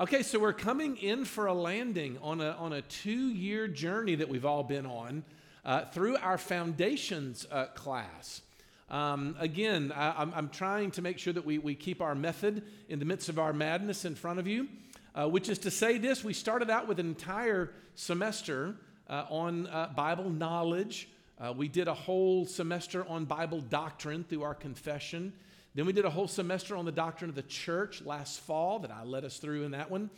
Okay, so we're coming in for a landing on a, on a two year journey that we've all been on uh, through our foundations uh, class. Um, again, I, am trying to make sure that we, we keep our method in the midst of our madness in front of you, uh, which is to say this we started out with an entire semester uh, on uh, Bible knowledge. Uh, we did a whole semester on Bible doctrine through our confession. Then we did a whole semester on the doctrine of the church last fall that I led us through in that one.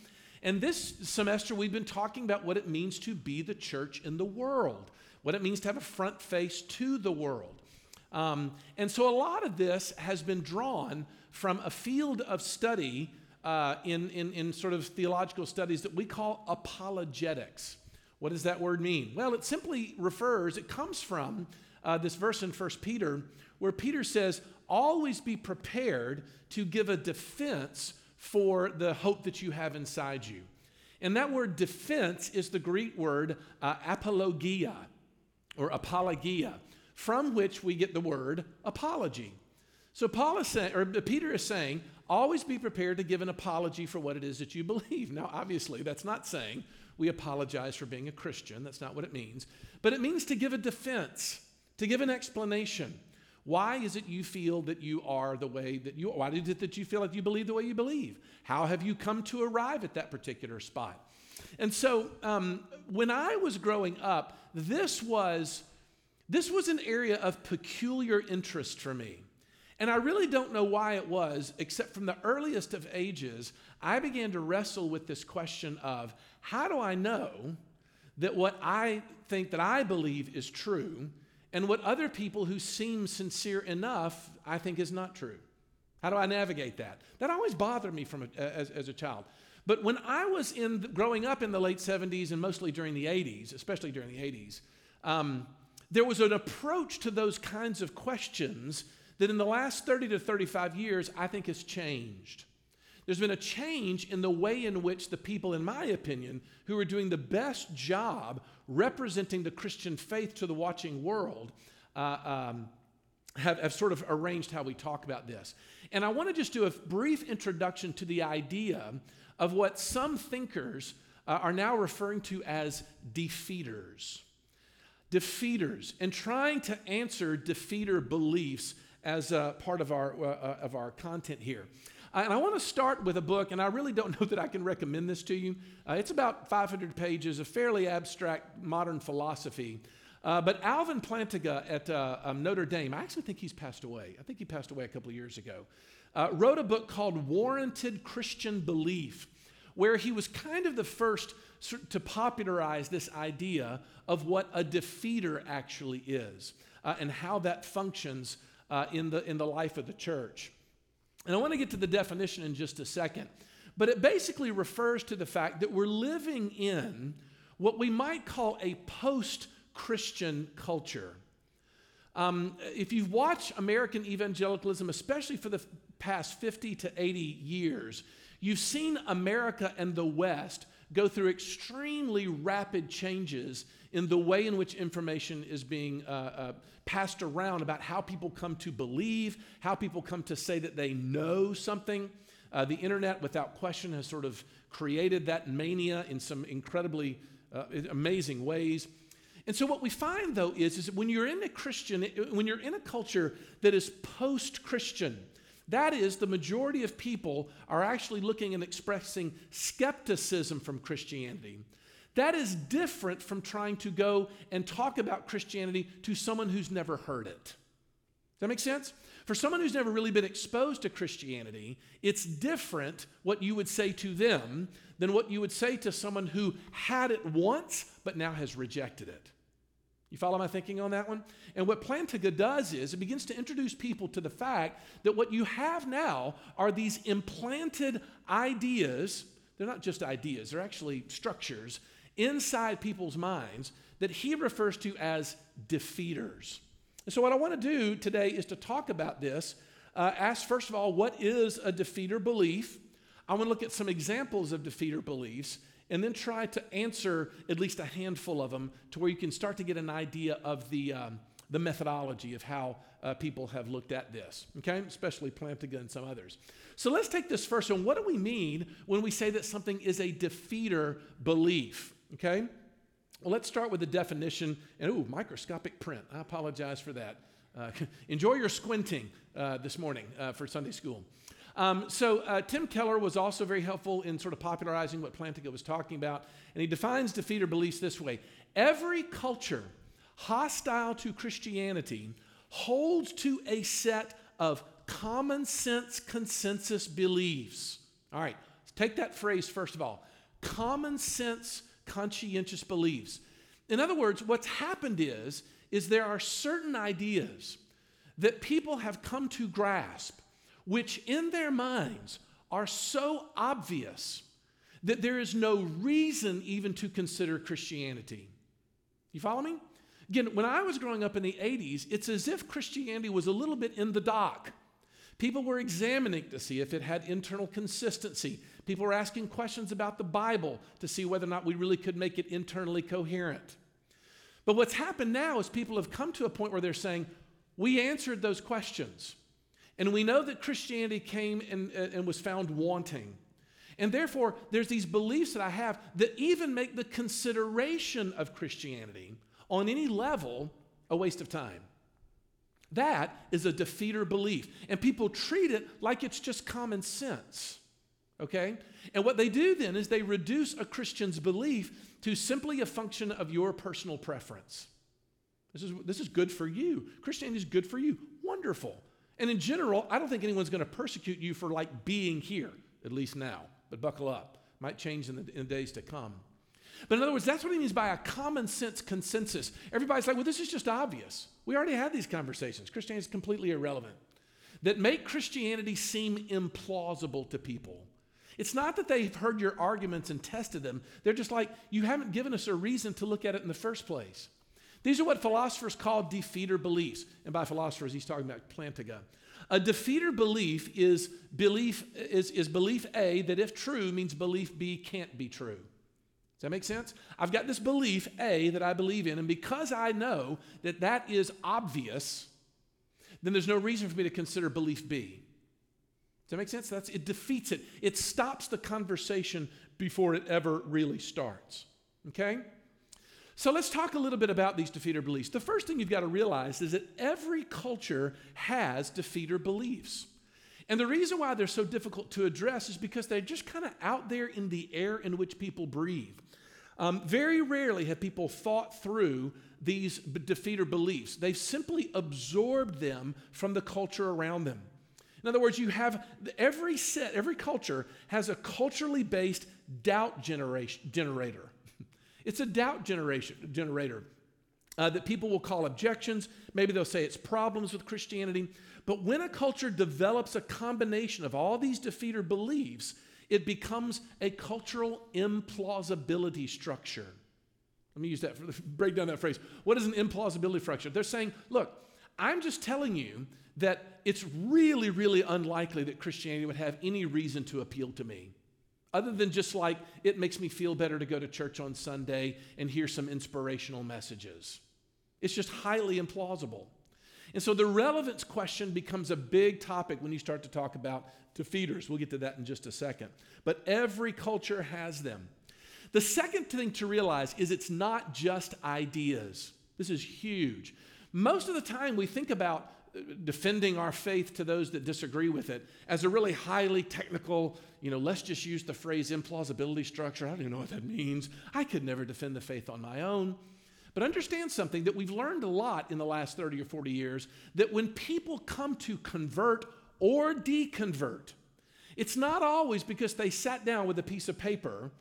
And this semester, we've been talking about what it means to be the church in the world, what it means to have a front face to the world. Um, and so a lot of this has been drawn from a field of study uh, in, in, in sort of theological studies that we call apologetics. What does that word mean? Well, it simply refers, it comes from uh, this verse in 1 Peter where Peter says, always be prepared to give a defense for the hope that you have inside you. And that word defense is the Greek word uh, apologia or apologia, from which we get the word apology. So Paul is saying, or Peter is saying, always be prepared to give an apology for what it is that you believe. Now, obviously, that's not saying we apologize for being a Christian. That's not what it means. But it means to give a defense, to give an explanation. Why is it you feel that you are the way that you are? Why is it that you feel like you believe the way you believe? How have you come to arrive at that particular spot? And so um, when I was growing up, this was, this was an area of peculiar interest for me. And I really don't know why it was, except from the earliest of ages, I began to wrestle with this question of how do I know that what I think that I believe is true and what other people who seem sincere enough, I think, is not true. How do I navigate that? That always bothered me from a, as, as a child. But when I was in the, growing up in the late 70s and mostly during the 80s, especially during the 80s, um, there was an approach to those kinds of questions that in the last 30 to 35 years, I think has changed. There's been a change in the way in which the people, in my opinion, who are doing the best job representing the Christian faith to the watching world, uh, um, have, have sort of arranged how we talk about this. And I want to just do a brief introduction to the idea of what some thinkers uh, are now referring to as defeaters. Defeaters, and trying to answer defeater beliefs as a part of our, uh, uh of our content here. Uh, and I want to start with a book, and I really don't know that I can recommend this to you. Uh, it's about 500 pages of fairly abstract modern philosophy. Uh, but Alvin Plantinga at uh, um, Notre Dame, I actually think he's passed away. I think he passed away a couple of years ago. Uh, wrote a book called Warranted Christian Belief, where he was kind of the first to popularize this idea of what a defeater actually is uh, and how that functions in, the, in the life of the church. And I want to get to the definition in just a second. But it basically refers to the fact that we're living in what we might call a post Christian culture. Um, if you've watched American evangelicalism, especially for the past 50 to 80 years, you've seen America and the West go through extremely rapid changes in the way in which information is being uh, uh, passed around about how people come to believe, how people come to say that they know something. Uh, the internet, without question, has sort of created that mania in some incredibly uh, amazing ways. And so, what we find though is, is that when you're in a Christian, when you're in a culture that is post Christian, that is, the majority of people are actually looking and expressing skepticism from Christianity. That is different from trying to go and talk about Christianity to someone who's never heard it. Does that make sense? For someone who's never really been exposed to Christianity, it's different what you would say to them than what you would say to someone who had it once but now has rejected it. You follow my thinking on that one? And what Plantinga does is it begins to introduce people to the fact that what you have now are these implanted ideas. They're not just ideas, they're actually structures inside people's minds that he refers to as defeaters. And so, what I want to do today is to talk about this. Uh, ask, first of all, what is a defeater belief? I want to look at some examples of defeater beliefs and then try to answer at least a handful of them to where you can start to get an idea of the, um, the methodology of how uh, people have looked at this, okay? Especially Plantinga and some others. So let's take this first one. What do we mean when we say that something is a defeater belief, okay? Well, let's start with the definition. And, ooh, microscopic print. I apologize for that. Uh, enjoy your squinting uh, this morning uh, for Sunday school. Um, so, uh, Tim Keller was also very helpful in sort of popularizing what Plantinga was talking about. And he defines defeater beliefs this way Every culture hostile to Christianity holds to a set of common sense consensus beliefs. All right, take that phrase first of all common sense conscientious beliefs. In other words, what's happened is, is there are certain ideas that people have come to grasp, which in their minds are so obvious that there is no reason even to consider Christianity. You follow me? Again, when I was growing up in the 80s, it's as if Christianity was a little bit in the dock. People were examining to see if it had internal consistency. People were asking questions about the Bible to see whether or not we really could make it internally coherent. But what's happened now is people have come to a point where they're saying, we answered those questions. And we know that Christianity came and, and was found wanting. And therefore, there's these beliefs that I have that even make the consideration of Christianity on any level a waste of time. That is a defeater belief. And people treat it like it's just common sense. Okay? And what they do then is they reduce a Christian's belief to simply a function of your personal preference. This is, this is good for you. Christianity is good for you. Wonderful. And in general, I don't think anyone's going to persecute you for like being here, at least now. But buckle up. Might change in the, in the days to come. But in other words, that's what he means by a common sense consensus. Everybody's like, well, this is just obvious. We already had these conversations. Christianity is completely irrelevant. That make Christianity seem implausible to people. It's not that they've heard your arguments and tested them. They're just like, you haven't given us a reason to look at it in the first place. These are what philosophers call defeater beliefs. And by philosophers, he's talking about Plantinga. A defeater belief is belief is, is belief A that if true means belief B can't be true. Does that make sense? I've got this belief A that I believe in, and because I know that that is obvious, then there's no reason for me to consider belief B. Does that make sense? That's, it defeats it. It stops the conversation before it ever really starts. Okay? So let's talk a little bit about these defeater beliefs. The first thing you've got to realize is that every culture has defeater beliefs. And the reason why they're so difficult to address is because they're just kind of out there in the air in which people breathe. Um, very rarely have people thought through these defeater beliefs. They've simply absorbed them from the culture around them. In other words, you have every set, every culture has a culturally based doubt generator. It's a doubt generation, generator uh, that people will call objections. Maybe they'll say it's problems with Christianity. But when a culture develops a combination of all these defeater beliefs, it becomes a cultural implausibility structure. Let me use that, break down that phrase. What is an implausibility structure? They're saying, look, I'm just telling you that it's really, really unlikely that Christianity would have any reason to appeal to me. Other than just like, it makes me feel better to go to church on Sunday and hear some inspirational messages. It's just highly implausible. And so the relevance question becomes a big topic when you start to talk about defeaters. We'll get to that in just a second. But every culture has them. The second thing to realize is it's not just ideas. This is huge. Most of the time, we think about defending our faith to those that disagree with it as a really highly technical, you know, let's just use the phrase implausibility structure. I don't even know what that means. I could never defend the faith on my own. But understand something that we've learned a lot in the last 30 or 40 years that when people come to convert or deconvert, it's not always because they sat down with a piece of paper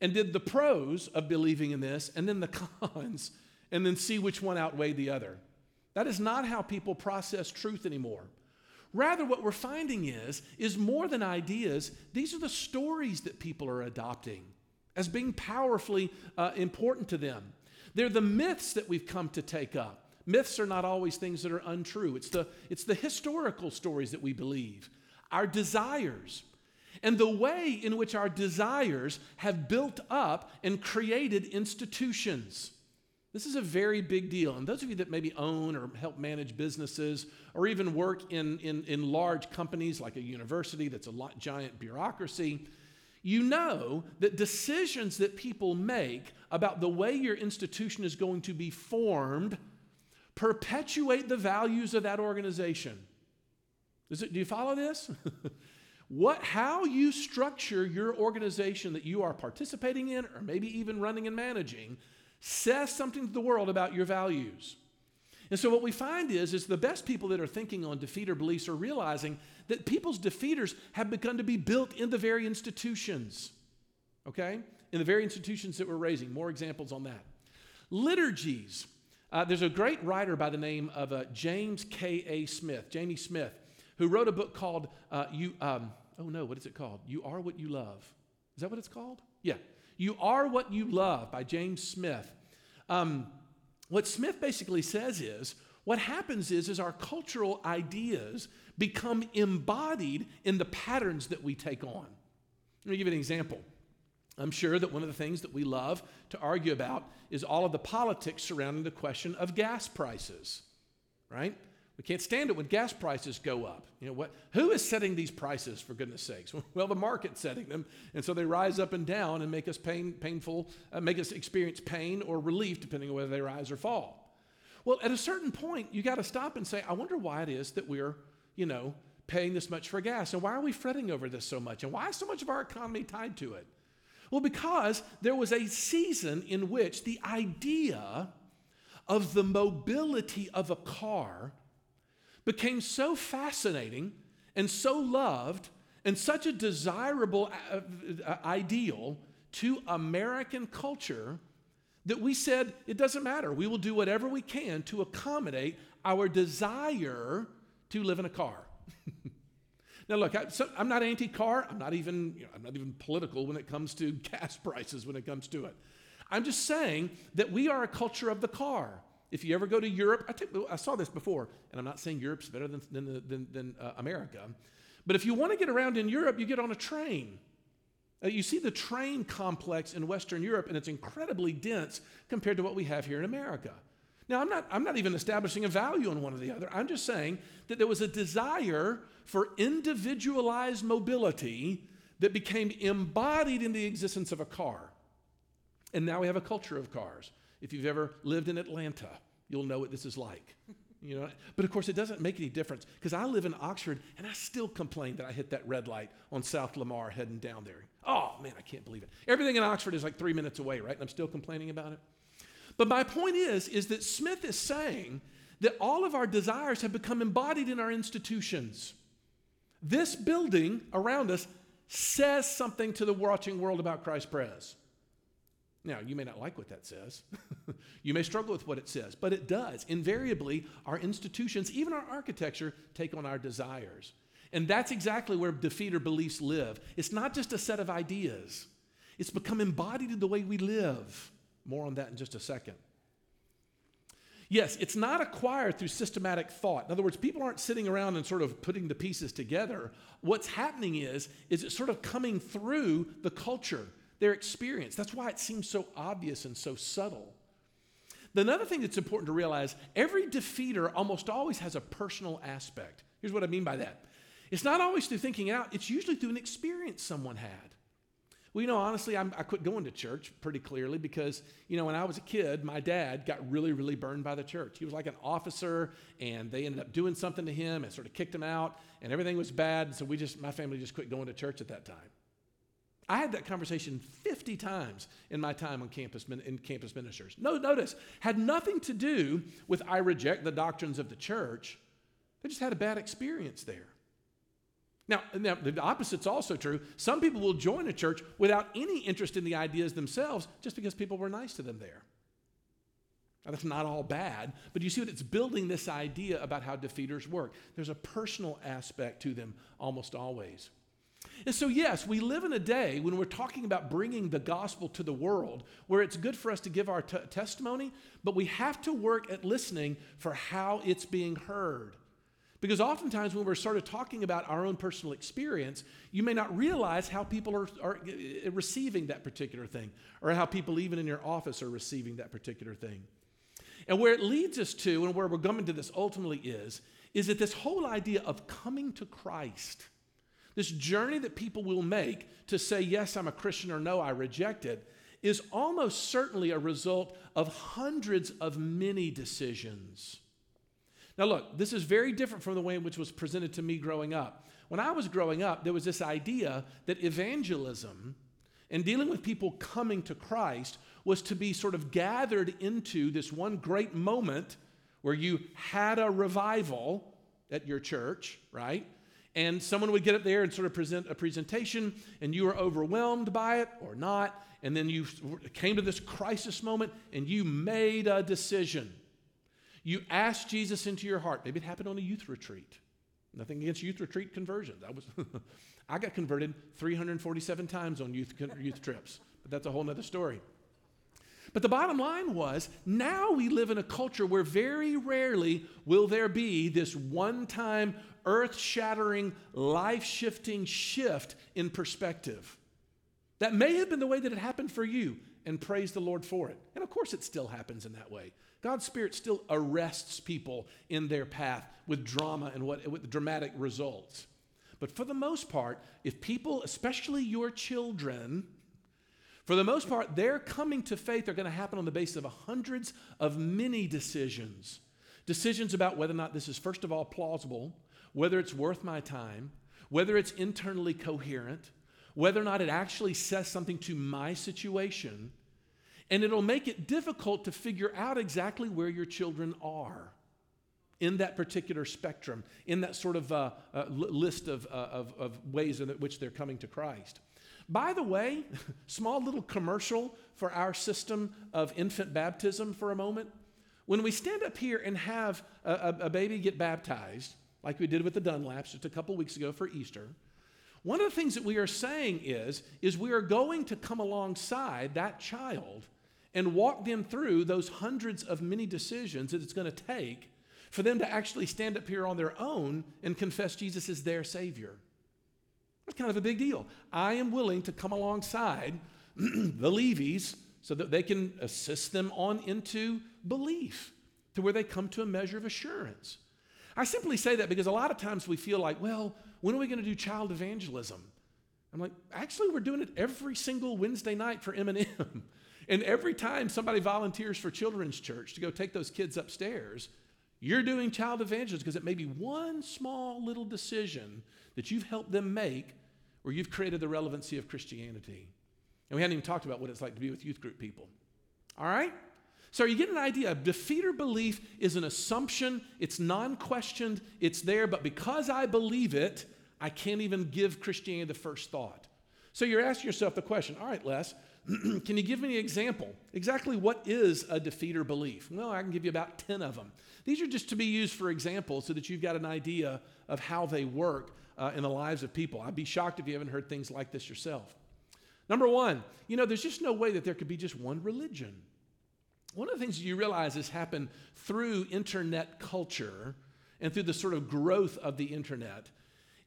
and did the pros of believing in this and then the cons and then see which one outweighed the other. That is not how people process truth anymore. Rather, what we're finding is, is more than ideas, these are the stories that people are adopting as being powerfully uh, important to them. They're the myths that we've come to take up. Myths are not always things that are untrue. It's the, it's the historical stories that we believe, our desires, and the way in which our desires have built up and created institutions. This is a very big deal. And those of you that maybe own or help manage businesses or even work in, in, in large companies like a university that's a lot, giant bureaucracy, you know that decisions that people make about the way your institution is going to be formed perpetuate the values of that organization. It, do you follow this? what, how you structure your organization that you are participating in or maybe even running and managing says something to the world about your values. And so what we find is, is the best people that are thinking on defeater beliefs are realizing that people's defeaters have begun to be built in the very institutions. Okay? In the very institutions that we're raising. More examples on that. Liturgies. Uh, there's a great writer by the name of uh, James K.A. Smith, Jamie Smith, who wrote a book called uh, You, um, oh no, what is it called? You Are What You Love. Is that what it's called? Yeah. You Are What You Love by James Smith. Um, what Smith basically says is what happens is, is our cultural ideas become embodied in the patterns that we take on. Let me give you an example. I'm sure that one of the things that we love to argue about is all of the politics surrounding the question of gas prices, right? We can't stand it when gas prices go up. You know what? Who is setting these prices for goodness sakes? Well, the market's setting them, and so they rise up and down and make us pain, painful, uh, make us experience pain or relief depending on whether they rise or fall. Well, at a certain point, you got to stop and say, I wonder why it is that we're, you know, paying this much for gas, and why are we fretting over this so much, and why is so much of our economy tied to it? Well, because there was a season in which the idea of the mobility of a car became so fascinating and so loved and such a desirable uh, uh, ideal to American culture that we said it doesn't matter. We will do whatever we can to accommodate our desire to live in a car. now, look, I, am not anti-car. I'm not even you know, I'm not even political when it comes to gas prices. When it comes to it, I'm just saying that we are a culture of the car. If you ever go to Europe, I, think, I saw this before, and I'm not saying Europe's better than, than, than, than uh, America, but if you want to get around in Europe, you get on a train. Uh, you see the train complex in Western Europe, and it's incredibly dense compared to what we have here in America. Now, I'm not, I'm not even establishing a value on one or the other. I'm just saying that there was a desire for individualized mobility that became embodied in the existence of a car. And now we have a culture of cars. If you've ever lived in Atlanta, you'll know what this is like. You know, but of course, it doesn't make any difference because I live in Oxford and I still complain that I hit that red light on South Lamar heading down there. Oh man, I can't believe it. Everything in Oxford is like three minutes away, right? And I'm still complaining about it. But my point is, is that Smith is saying that all of our desires have become embodied in our institutions. This building around us says something to the watching world about Christ Pres. Now, you may not like what that says. you may struggle with what it says, but it does. Invariably, our institutions, even our architecture, take on our desires. And that's exactly where defeater beliefs live. It's not just a set of ideas, it's become embodied in the way we live. More on that in just a second. Yes, it's not acquired through systematic thought. In other words, people aren't sitting around and sort of putting the pieces together. What's happening is, is it's sort of coming through the culture their experience. That's why it seems so obvious and so subtle. Another thing that's important to realize every defeater almost always has a personal aspect. Here's what I mean by that it's not always through thinking out, it's usually through an experience someone had. Well, you know, honestly, I'm, i quit going to church pretty clearly because, you know, when I was a kid, my dad got really, really burned by the church. He was like an officer, and they ended up doing something to him and sort of kicked him out, and everything was bad. So we just, my family just quit going to church at that time. I had that conversation 50 times in my time on campus in campus ministers. No, notice, had nothing to do with I reject the doctrines of the church. They just had a bad experience there. Now, now, the opposite's also true. Some people will join a church without any interest in the ideas themselves just because people were nice to them there. Now, that's not all bad, but you see what it's building this idea about how defeaters work. There's a personal aspect to them almost always. And so, yes, we live in a day when we're talking about bringing the gospel to the world where it's good for us to give our t- testimony, but we have to work at listening for how it's being heard. Because oftentimes, when we're sort of talking about our own personal experience, you may not realize how people are, are uh, receiving that particular thing, or how people, even in your office, are receiving that particular thing. And where it leads us to, and where we're coming to this ultimately is, is that this whole idea of coming to Christ, this journey that people will make to say, yes, I'm a Christian, or no, I reject it, is almost certainly a result of hundreds of many decisions. Now, look, this is very different from the way in which was presented to me growing up. When I was growing up, there was this idea that evangelism and dealing with people coming to Christ was to be sort of gathered into this one great moment where you had a revival at your church, right? And someone would get up there and sort of present a presentation, and you were overwhelmed by it or not. And then you came to this crisis moment and you made a decision. You asked Jesus into your heart. Maybe it happened on a youth retreat. Nothing against youth retreat conversions. I was I got converted 347 times on youth, youth trips, but that's a whole other story. But the bottom line was now we live in a culture where very rarely will there be this one time earth shattering, life shifting shift in perspective. That may have been the way that it happened for you, and praise the Lord for it. And of course, it still happens in that way. God's Spirit still arrests people in their path with drama and what, with dramatic results. But for the most part, if people, especially your children, for the most part, their coming to faith are going to happen on the basis of hundreds of many decisions. Decisions about whether or not this is, first of all, plausible, whether it's worth my time, whether it's internally coherent, whether or not it actually says something to my situation. And it'll make it difficult to figure out exactly where your children are in that particular spectrum, in that sort of uh, uh, list of, uh, of, of, ways in which they're coming to Christ. By the way, small little commercial for our system of infant baptism for a moment. When we stand up here and have a, a baby get baptized, like we did with the Dunlaps just a couple weeks ago for Easter, one of the things that we are saying is, is we are going to come alongside that child and walk them through those hundreds of many decisions that it's going to take for them to actually stand up here on their own and confess Jesus as their Savior. That's kind of a big deal. I am willing to come alongside the Levies so that they can assist them on into belief to where they come to a measure of assurance. I simply say that because a lot of times we feel like, well, when are we going to do child evangelism? I'm like, actually, we're doing it every single Wednesday night for M&M. And every time somebody volunteers for children's church to go take those kids upstairs, you're doing child evangelism because it may be one small little decision that you've helped them make where you've created the relevancy of Christianity. And we hadn't even talked about what it's like to be with youth group people. All right? So you get an idea. Defeater belief is an assumption, it's non questioned, it's there, but because I believe it, I can't even give Christianity the first thought. So you're asking yourself the question all right, Les, can you give me an example? Exactly what is a defeater belief? Well, I can give you about 10 of them. These are just to be used for examples so that you've got an idea of how they work uh, in the lives of people. I'd be shocked if you haven't heard things like this yourself. Number one, you know, there's just no way that there could be just one religion. One of the things you realize has happened through internet culture and through the sort of growth of the internet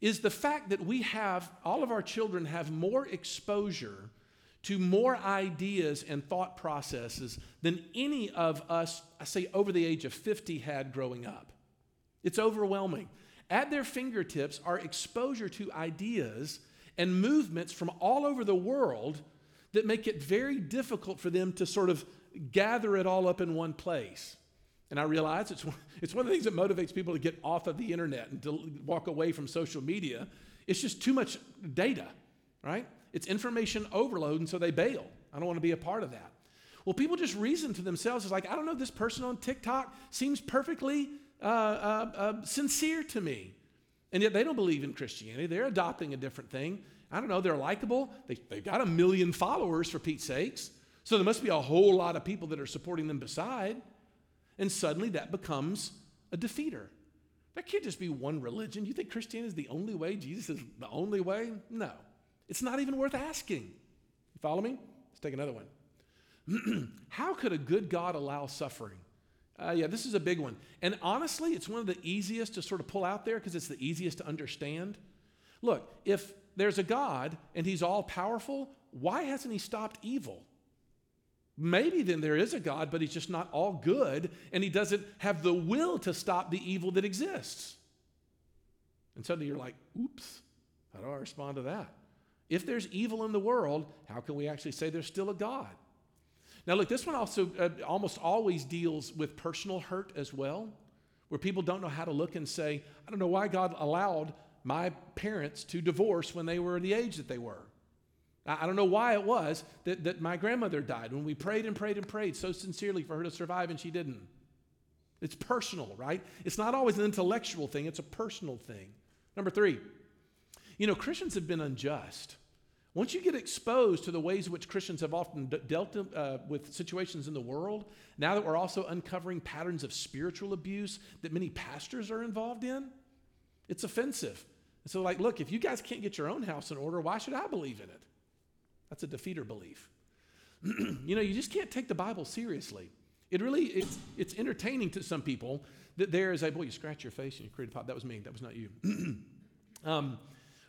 is the fact that we have, all of our children have more exposure to more ideas and thought processes than any of us, I say over the age of 50, had growing up. It's overwhelming. At their fingertips are exposure to ideas and movements from all over the world that make it very difficult for them to sort of gather it all up in one place. And I realize it's one, it's one of the things that motivates people to get off of the internet and to walk away from social media. It's just too much data, right? It's information overload, and so they bail. I don't want to be a part of that. Well, people just reason to themselves. It's like, I don't know, this person on TikTok seems perfectly uh, uh, uh, sincere to me. And yet they don't believe in Christianity. They're adopting a different thing. I don't know, they're likable. They, they've got a million followers, for Pete's sakes. So there must be a whole lot of people that are supporting them beside. And suddenly that becomes a defeater. There can't just be one religion. You think Christianity is the only way? Jesus is the only way? No. It's not even worth asking. You follow me? Let's take another one. How could a good God allow suffering? Uh, yeah, this is a big one. And honestly, it's one of the easiest to sort of pull out there because it's the easiest to understand. Look, if there's a God and he's all powerful, why hasn't he stopped evil? maybe then there is a God, but he's just not all good, and he doesn't have the will to stop the evil that exists. And suddenly you're like, oops, how do I respond to that? If there's evil in the world, how can we actually say there's still a God? Now, look, this one also uh, almost always deals with personal hurt as well, where people don't know how to look and say, I don't know why God allowed my parents to divorce when they were the age that they were. I don't know why it was that, that my grandmother died when we prayed and prayed and prayed so sincerely for her to survive and she didn't. It's personal, right? It's not always an intellectual thing, it's a personal thing. Number three, you know, Christians have been unjust. Once you get exposed to the ways in which Christians have often dealt uh, with situations in the world, now that we're also uncovering patterns of spiritual abuse that many pastors are involved in, it's offensive. And so, like, look, if you guys can't get your own house in order, why should I believe in it? That's a defeater belief. you know, you just can't take the Bible seriously. It really, it's, it's entertaining to some people that there is a, boy, you scratch your face and you create a pop. That was me, that was not you. um,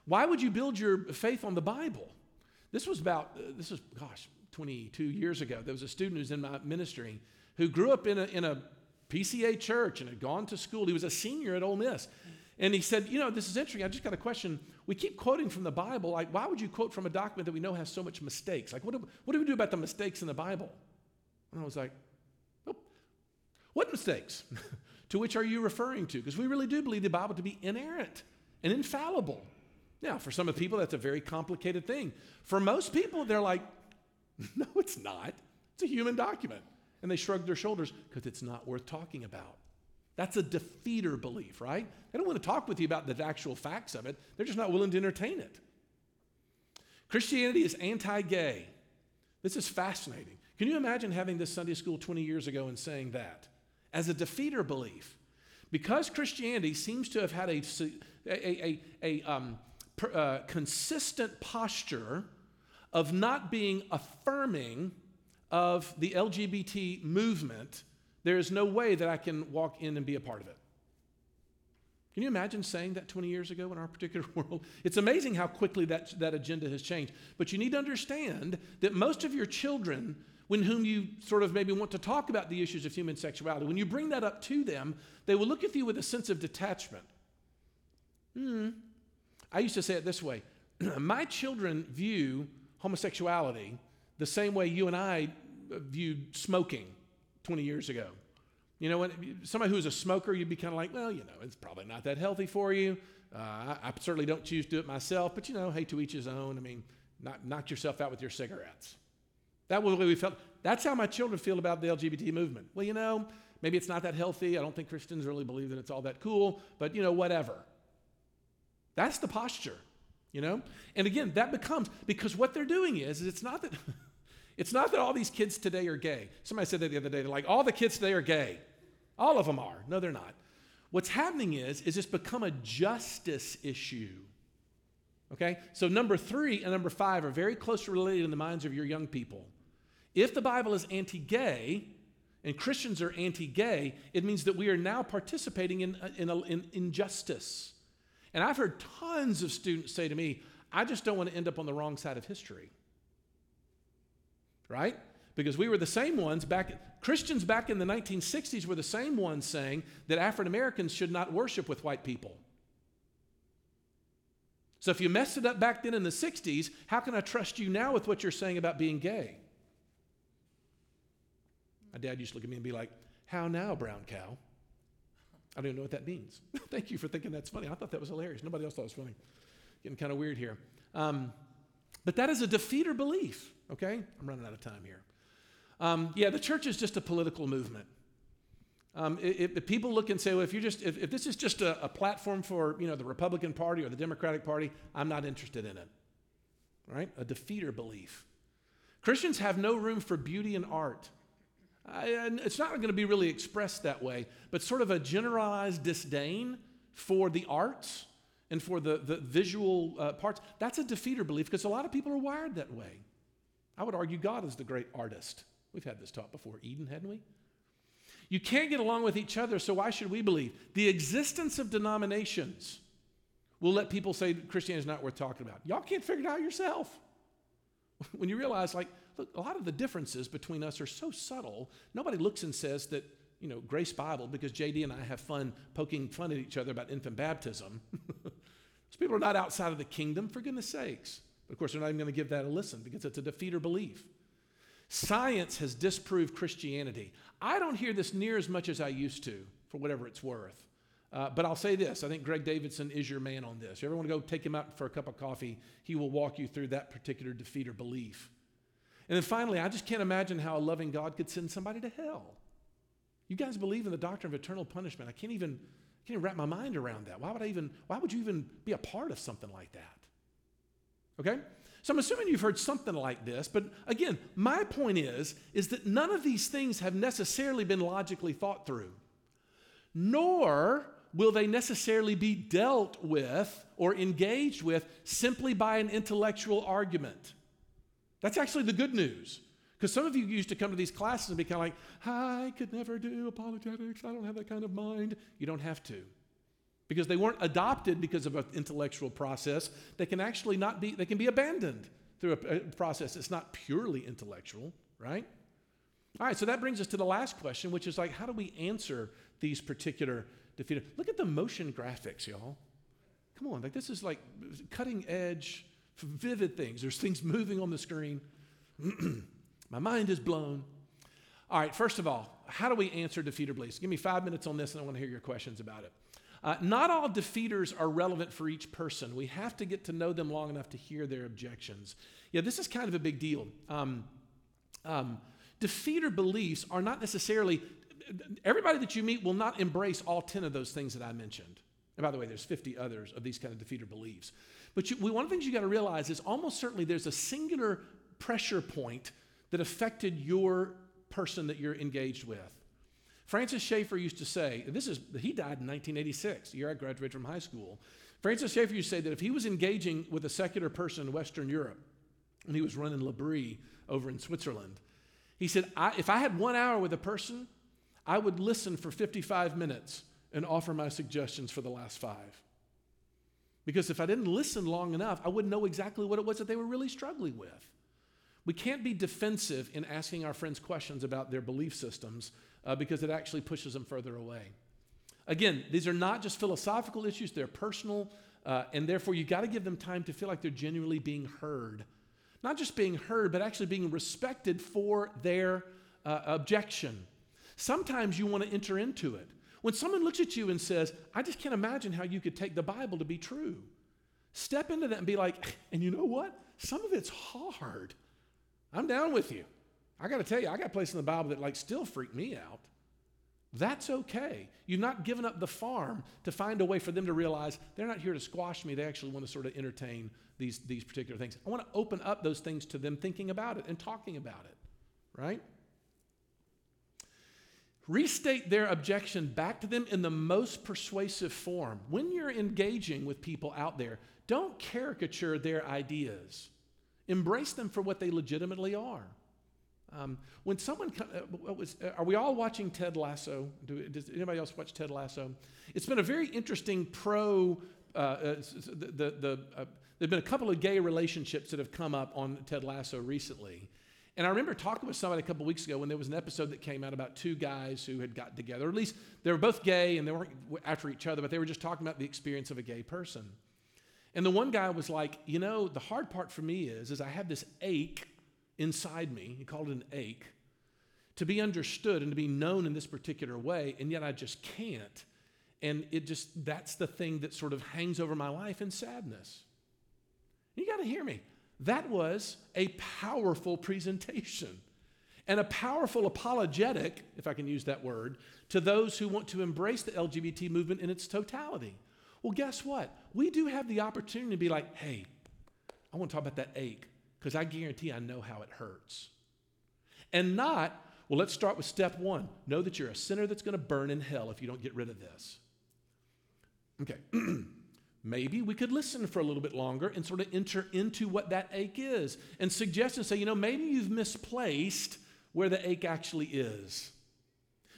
why would you build your faith on the Bible? This was about, uh, this was, gosh, 22 years ago. There was a student who's in my ministry who grew up in a, in a PCA church and had gone to school. He was a senior at Ole Miss. And he said, You know, this is interesting. I just got a question. We keep quoting from the Bible. Like, why would you quote from a document that we know has so much mistakes? Like, what do, what do we do about the mistakes in the Bible? And I was like, What mistakes? to which are you referring to? Because we really do believe the Bible to be inerrant and infallible. Now, for some of the people, that's a very complicated thing. For most people, they're like, No, it's not. It's a human document. And they shrug their shoulders because it's not worth talking about. That's a defeater belief, right? They don't want to talk with you about the actual facts of it, they're just not willing to entertain it. Christianity is anti gay. This is fascinating. Can you imagine having this Sunday school 20 years ago and saying that as a defeater belief? Because Christianity seems to have had a, a, a, a um, uh, consistent posture of not being affirming of the LGBT movement there is no way that I can walk in and be a part of it. Can you imagine saying that 20 years ago in our particular world? It's amazing how quickly that, that agenda has changed. But you need to understand that most of your children, when whom you sort of maybe want to talk about the issues of human sexuality, when you bring that up to them, they will look at you with a sense of detachment. Hmm. I used to say it this way My children view homosexuality the same way you and I viewed smoking 20 years ago. You know, when somebody who's a smoker, you'd be kind of like, well, you know, it's probably not that healthy for you. Uh, I, I, certainly don't choose to do it myself, but you know, hey, to each his own. I mean, not, knock yourself out with your cigarettes. That was the way we felt. That's how my children feel about the LGBT movement. Well, you know, maybe it's not that healthy. I don't think Christians really believe that it's all that cool, but you know, whatever. That's the posture, you know? And again, that becomes because what they're doing is, is it's not that It's not that all these kids today are gay. Somebody said that the other day. They're like, all the kids today are gay. All of them are. No, they're not. What's happening is, is it's become a justice issue. Okay? So number three and number five are very closely related in the minds of your young people. If the Bible is anti-gay and Christians are anti-gay, it means that we are now participating in, in, in injustice. And I've heard tons of students say to me, I just don't want to end up on the wrong side of history right? Because we were the same ones back, Christians back in the 1960s were the same ones saying that African Americans should not worship with white people. So if you messed it up back then in the 60s, how can I trust you now with what you're saying about being gay? My dad used to look at me and be like, How now, brown cow? I don't even know what that means. Thank you for thinking that's funny. I thought that was hilarious. Nobody else thought it was funny. Getting kind of weird here. Um, but that is a defeater belief. Okay? I'm running out of time here. Um, yeah, the church is just a political movement. Um, if, if, people look and say, well, if, you're just, if, if this is just a, a, platform for you know, the Republican Party or the Democratic Party, I'm not interested in it. Right? A defeater belief. Christians have no room for beauty and art. And it's not going to be really expressed that way, but sort of a generalized disdain for the arts and for the, the visual uh, parts. That's a defeater belief because a lot of people are wired that way. I would argue God is the great artist. We've had this talk before, Eden, hadn't we? You can't get along with each other, so why should we believe? The existence of denominations will let people say Christianity is not worth talking about. Y'all can't figure it out yourself. when you realize, like, look, a lot of the differences between us are so subtle. Nobody looks and says that, you know, Grace Bible, because JD and I have fun poking fun at each other about infant baptism. Those people are not outside of the kingdom, for goodness sakes. But of course, they're not even going to give that a listen because it's a defeater belief. Science has disproved Christianity. I don't hear this near as much as I used to, for whatever it's worth. Uh, but I'll say this I think Greg Davidson is your man on this. You ever want to go take him out for a cup of coffee, he will walk you through that particular defeater belief. And then finally, I just can't imagine how a loving God could send somebody to hell. You guys believe in the doctrine of eternal punishment. I can't even, I can't even wrap my mind around that. Why would I even, why would you even be a part of something like that? Okay? So I'm assuming you've heard something like this, but again, my point is, is that none of these things have necessarily been logically thought through. Nor will they necessarily be dealt with or engaged with simply by an intellectual argument. That's actually the good news. Because some of you used to come to these classes and be kind of like, I could never do apologetics. I don't have that kind of mind. You don't have to. Because they weren't adopted because of an intellectual process. They can actually not be, they can be abandoned through a, process that's not purely intellectual, right? All right, so that brings us to the last question, which is like, how do we answer these particular defeated. Look at the motion graphics, y'all. Come on, like this is like cutting edge, vivid things. There's things moving on the screen. My mind is blown. All right, first of all, how do we answer defeater beliefs? Give me five minutes on this and I want to hear your questions about it. Uh, not all defeaters are relevant for each person. We have to get to know them long enough to hear their objections. Yeah, this is kind of a big deal. Um, um, defeater beliefs are not necessarily everybody that you meet will not embrace all 10 of those things that I mentioned. And by the way, there's 50 others of these kind of defeater beliefs. But you, one of the things you got to realize is almost certainly there's a singular pressure point that affected your person that you're engaged with. Francis Schaeffer used to say, this is, he died in 1986, the year I graduated from high school. Francis Schaeffer used to say that if he was engaging with a secular person in Western Europe, and he was running L'Abri over in Switzerland, he said, I, if I had one hour with a person, I would listen for 55 minutes and offer my suggestions for the last five. Because if I didn't listen long enough, I wouldn't know exactly what it was that they were really struggling with. We can't be defensive in asking our friends questions about their belief systems uh, because it actually pushes them further away. Again, these are not just philosophical issues, they're personal, uh, and therefore you got to give them time to feel like they're genuinely being heard. Not just being heard, but actually being respected for their uh, objection. Sometimes you want to enter into it. When someone looks at you and says, I just can't imagine how you could take the Bible to be true, step into that and be like, eh, and you know what? Some of it's hard. I'm down with you. I got to tell you, I got a place in the Bible that like still freak me out. That's okay. You've not given up the farm to find a way for them to realize they're not here to squash me. They actually want to sort of entertain these, these particular things. I want to open up those things to them thinking about it and talking about it, right? Restate their objection back to them in the most persuasive form. When you're engaging with people out there, don't caricature their ideas, embrace them for what they legitimately are. Um, when someone, uh, was, uh, are we all watching Ted Lasso? Do, does anybody else watch Ted Lasso? It's been a very interesting pro. Uh, uh, the, the, the uh, there've been a couple of gay relationships that have come up on Ted Lasso recently, and I remember talking with somebody a couple weeks ago when there was an episode that came out about two guys who had gotten together. At least they were both gay and they weren't after each other, but they were just talking about the experience of a gay person. And the one guy was like, you know, the hard part for me is, is I have this ache inside me. He called it an ache to be understood and to be known in this particular way, and yet I just can't. And it just, that's the thing that sort of hangs over my life in sadness. You got to hear me. That was a powerful presentation and a powerful apologetic, if I can use that word, to those who want to embrace the LGBT movement in its totality. Well, guess what? We do have the opportunity to be like, hey, I want to talk about that ache because I guarantee I know how it hurts. And not, well, let's start with step one know that you're a sinner that's going to burn in hell if you don't get rid of this. Okay. Maybe we could listen for a little bit longer and sort of enter into what that ache is and suggest and say, you know, maybe you've misplaced where the ache actually is.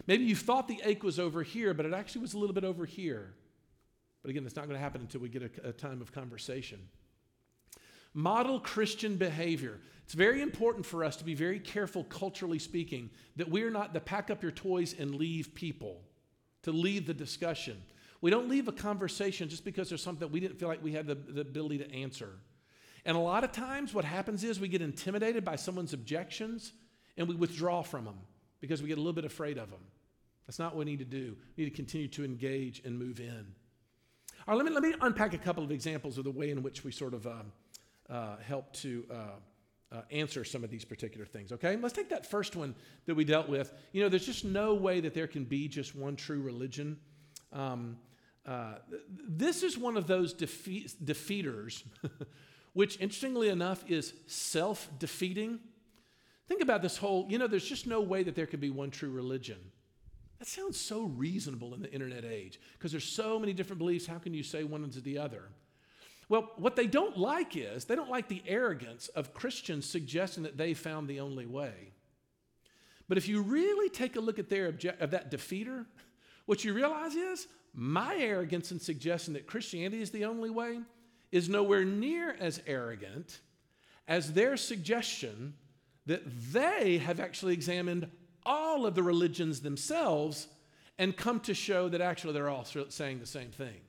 Maybe you thought the ache was over here, but it actually was a little bit over here. But again, that's not going to happen until we get a, a time of conversation. Model Christian behavior. It's very important for us to be very careful, culturally speaking, that we are not the pack up your toys and leave people, to leave the discussion. We don't leave a conversation just because there's something that we didn't feel like we had the, the ability to answer. And a lot of times, what happens is we get intimidated by someone's objections and we withdraw from them because we get a little bit afraid of them. That's not what we need to do. We need to continue to engage and move in. All right, let me, let me unpack a couple of examples of the way in which we sort of um, uh, help to uh, uh, answer some of these particular things, okay? Let's take that first one that we dealt with. You know, there's just no way that there can be just one true religion. Um, uh, this is one of those defeat, defeaters, which interestingly enough is self defeating. Think about this whole, you know, there's just no way that there could be one true religion. That sounds so reasonable in the internet age because there's so many different beliefs. How can you say one is the other? Well, what they don't like is they don't like the arrogance of Christians suggesting that they found the only way. But if you really take a look at their obje- of that defeater, what you realize is my arrogance in suggesting that Christianity is the only way is nowhere near as arrogant as their suggestion that they have actually examined all of the religions themselves and come to show that actually they're all saying the same thing.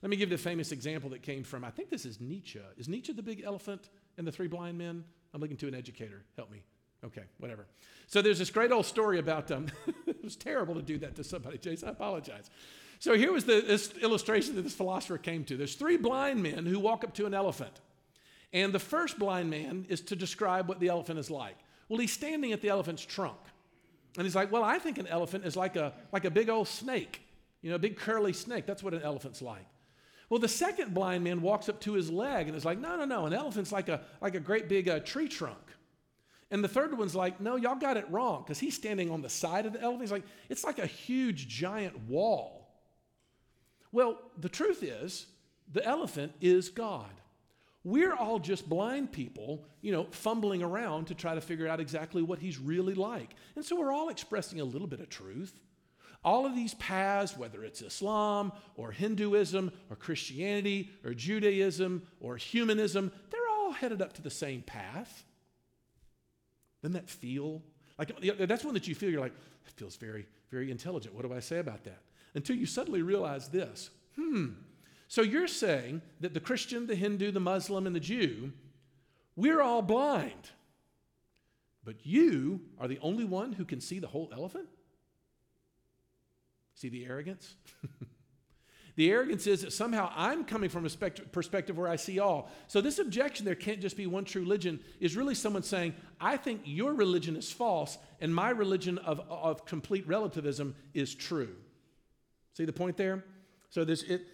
Let me give the famous example that came from, I think this is Nietzsche. Is Nietzsche the big elephant and the three blind men? I'm looking to an educator. Help me. Okay, whatever. So there's this great old story about, um, it was terrible to do that to somebody, Jason. I apologize. So here was the, this illustration that this philosopher came to. There's three blind men who walk up to an elephant. And the first blind man is to describe what the elephant is like. Well, he's standing at the elephant's trunk. And he's like, Well, I think an elephant is like a, like a big old snake, you know, a big curly snake. That's what an elephant's like. Well, the second blind man walks up to his leg and is like, No, no, no, an elephant's like a, like a great big uh, tree trunk. And the third one's like, No, y'all got it wrong because he's standing on the side of the elephant. He's like, It's like a huge giant wall. Well, the truth is, the elephant is God. We're all just blind people, you know, fumbling around to try to figure out exactly what he's really like. And so we're all expressing a little bit of truth. All of these paths, whether it's Islam or Hinduism or Christianity or Judaism or humanism, they're all headed up to the same path. Doesn't that feel like that's one that you feel you're like, it feels very, very intelligent. What do I say about that? until you suddenly realize this hmm, so you're saying that the Christian, the Hindu, the Muslim, and the Jew, we're all blind, but you are the only one who can see the whole elephant? See the arrogance? The arrogance is that somehow I'm coming from a perspective where I see all. So, this objection, there can't just be one true religion, is really someone saying, I think your religion is false and my religion of, of complete relativism is true. See the point there? So there's it.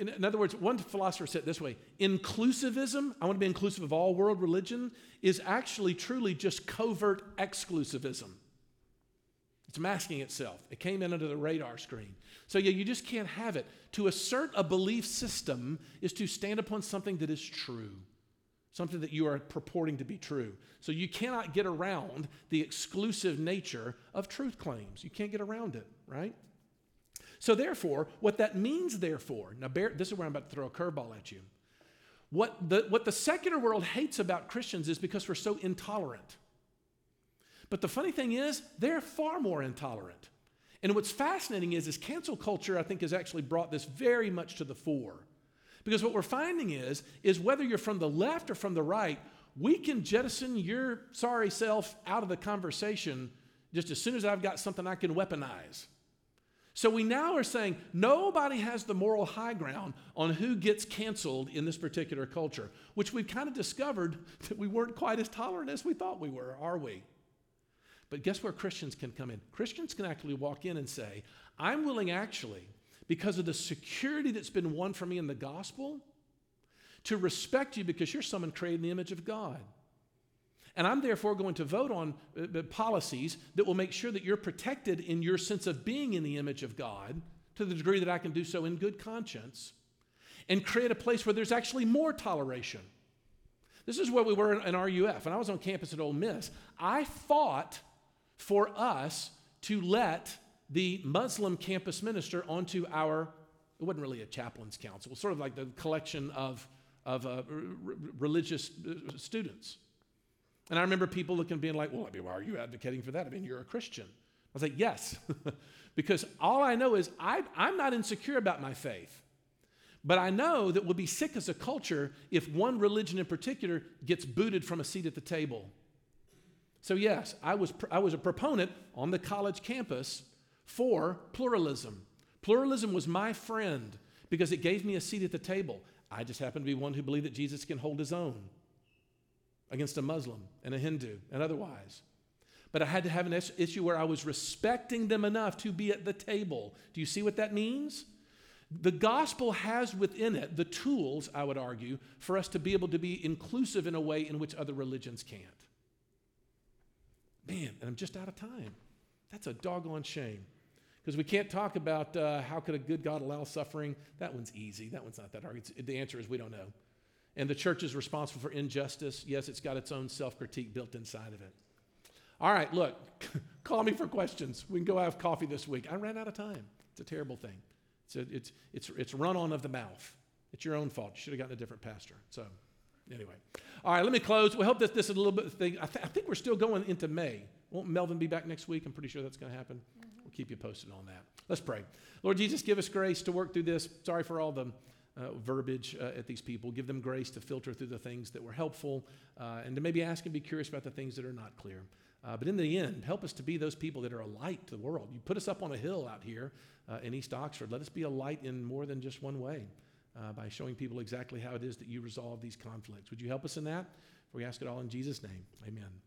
In, in other words, one philosopher said this way inclusivism, I want to be inclusive of all world religion, is actually truly just covert exclusivism. It's masking itself. It came in under the radar screen. So, yeah, you just can't have it. To assert a belief system is to stand upon something that is true, something that you are purporting to be true. So, you cannot get around the exclusive nature of truth claims. You can't get around it, right? So, therefore, what that means, therefore, now bear, this is where I'm about to throw a curveball at you. What the, what the secular world hates about Christians is because we're so intolerant. But the funny thing is, they're far more intolerant. And what's fascinating is, is cancel culture, I think, has actually brought this very much to the fore. Because what we're finding is, is whether you're from the left or from the right, we can jettison your sorry self out of the conversation just as soon as I've got something I can weaponize. So we now are saying nobody has the moral high ground on who gets canceled in this particular culture, which we've kind of discovered that we weren't quite as tolerant as we thought we were, are we? But guess where Christians can come in? Christians can actually walk in and say, I'm willing actually, because of the security that's been won for me in the gospel, to respect you because you're someone created in the image of God. And I'm therefore going to vote on uh, policies that will make sure that you're protected in your sense of being in the image of God to the degree that I can do so in good conscience and create a place where there's actually more toleration. This is where we were in RUF, and I was on campus at Ole Miss. I fought for us to let the Muslim campus minister onto our, it wasn't really a chaplain's council, sort of like the collection of of uh, religious uh, students. And I remember people looking and being like, well, I mean, why are you advocating for that? I mean, you're a Christian. I was like, yes, because all I know is I, I'm not insecure about my faith. But I know that we'll be sick as a culture if one religion in particular gets booted from a seat at the table. So, yes, I was, I was a proponent on the college campus for pluralism. Pluralism was my friend because it gave me a seat at the table. I just happened to be one who believed that Jesus can hold his own against a Muslim and a Hindu and otherwise. But I had to have an issue where I was respecting them enough to be at the table. Do you see what that means? The gospel has within it the tools, I would argue, for us to be able to be inclusive in a way in which other religions can't. Man, and I'm just out of time. That's a doggone shame. Because we can't talk about uh, how could a good God allow suffering. That one's easy. That one's not that hard. It's, the answer is we don't know. And the church is responsible for injustice. Yes, it's got its own self critique built inside of it. All right, look, call me for questions. We can go have coffee this week. I ran out of time. It's a terrible thing. It's, a, it's, it's, it's run on of the mouth. It's your own fault. You should have gotten a different pastor. So, anyway. All right, let me close. We hope that this is a little bit thing. I, th- I think we're still going into May. Won't Melvin be back next week? I'm pretty sure that's going to happen. Mm-hmm. We'll keep you posted on that. Let's pray. Lord Jesus, give us grace to work through this. Sorry for all the uh, verbiage uh, at these people. Give them grace to filter through the things that were helpful uh, and to maybe ask and be curious about the things that are not clear. Uh, but in the end, help us to be those people that are a light to the world. You put us up on a hill out here uh, in East Oxford. Let us be a light in more than just one way uh, by showing people exactly how it is that you resolve these conflicts. Would you help us in that? For We ask it all in Jesus' name. Amen.